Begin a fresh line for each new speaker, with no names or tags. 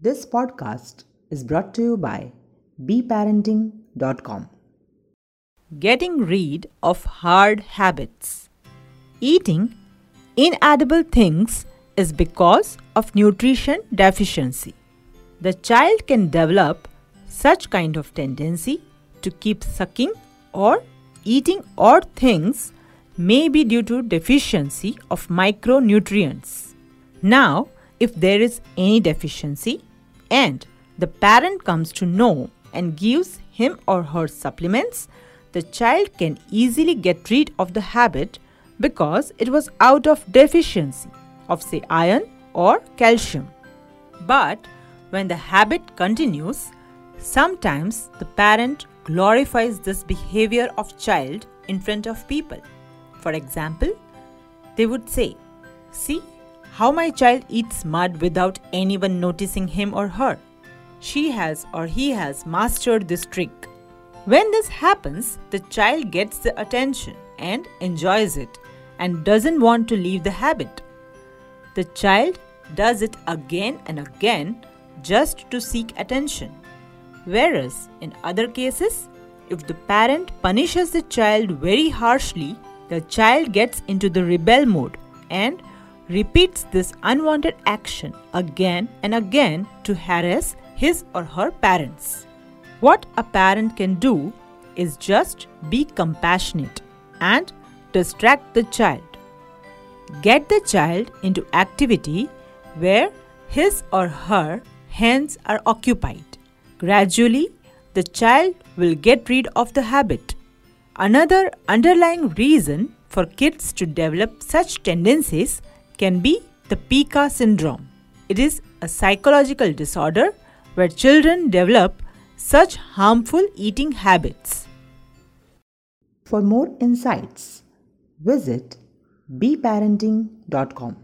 This podcast is brought to you by beparenting.com.
Getting rid of hard habits. Eating inedible things is because of nutrition deficiency. The child can develop such kind of tendency to keep sucking or eating odd things may be due to deficiency of micronutrients. Now, if there is any deficiency and the parent comes to know and gives him or her supplements, the child can easily get rid of the habit because it was out of deficiency of say iron or calcium. But when the habit continues, sometimes the parent glorifies this behavior of child in front of people. For example, they would say, "See how my child eats mud without anyone noticing him or her. She has or he has mastered this trick." When this happens, the child gets the attention and enjoys it and doesn't want to leave the habit. The child does it again and again just to seek attention. Whereas in other cases, if the parent punishes the child very harshly, the child gets into the rebel mode and repeats this unwanted action again and again to harass his or her parents. What a parent can do is just be compassionate and distract the child. Get the child into activity where his or her hands are occupied. Gradually, the child will get rid of the habit. Another underlying reason for kids to develop such tendencies can be the Pica syndrome. It is a psychological disorder where children develop such harmful eating habits.
For more insights, visit beparenting.com.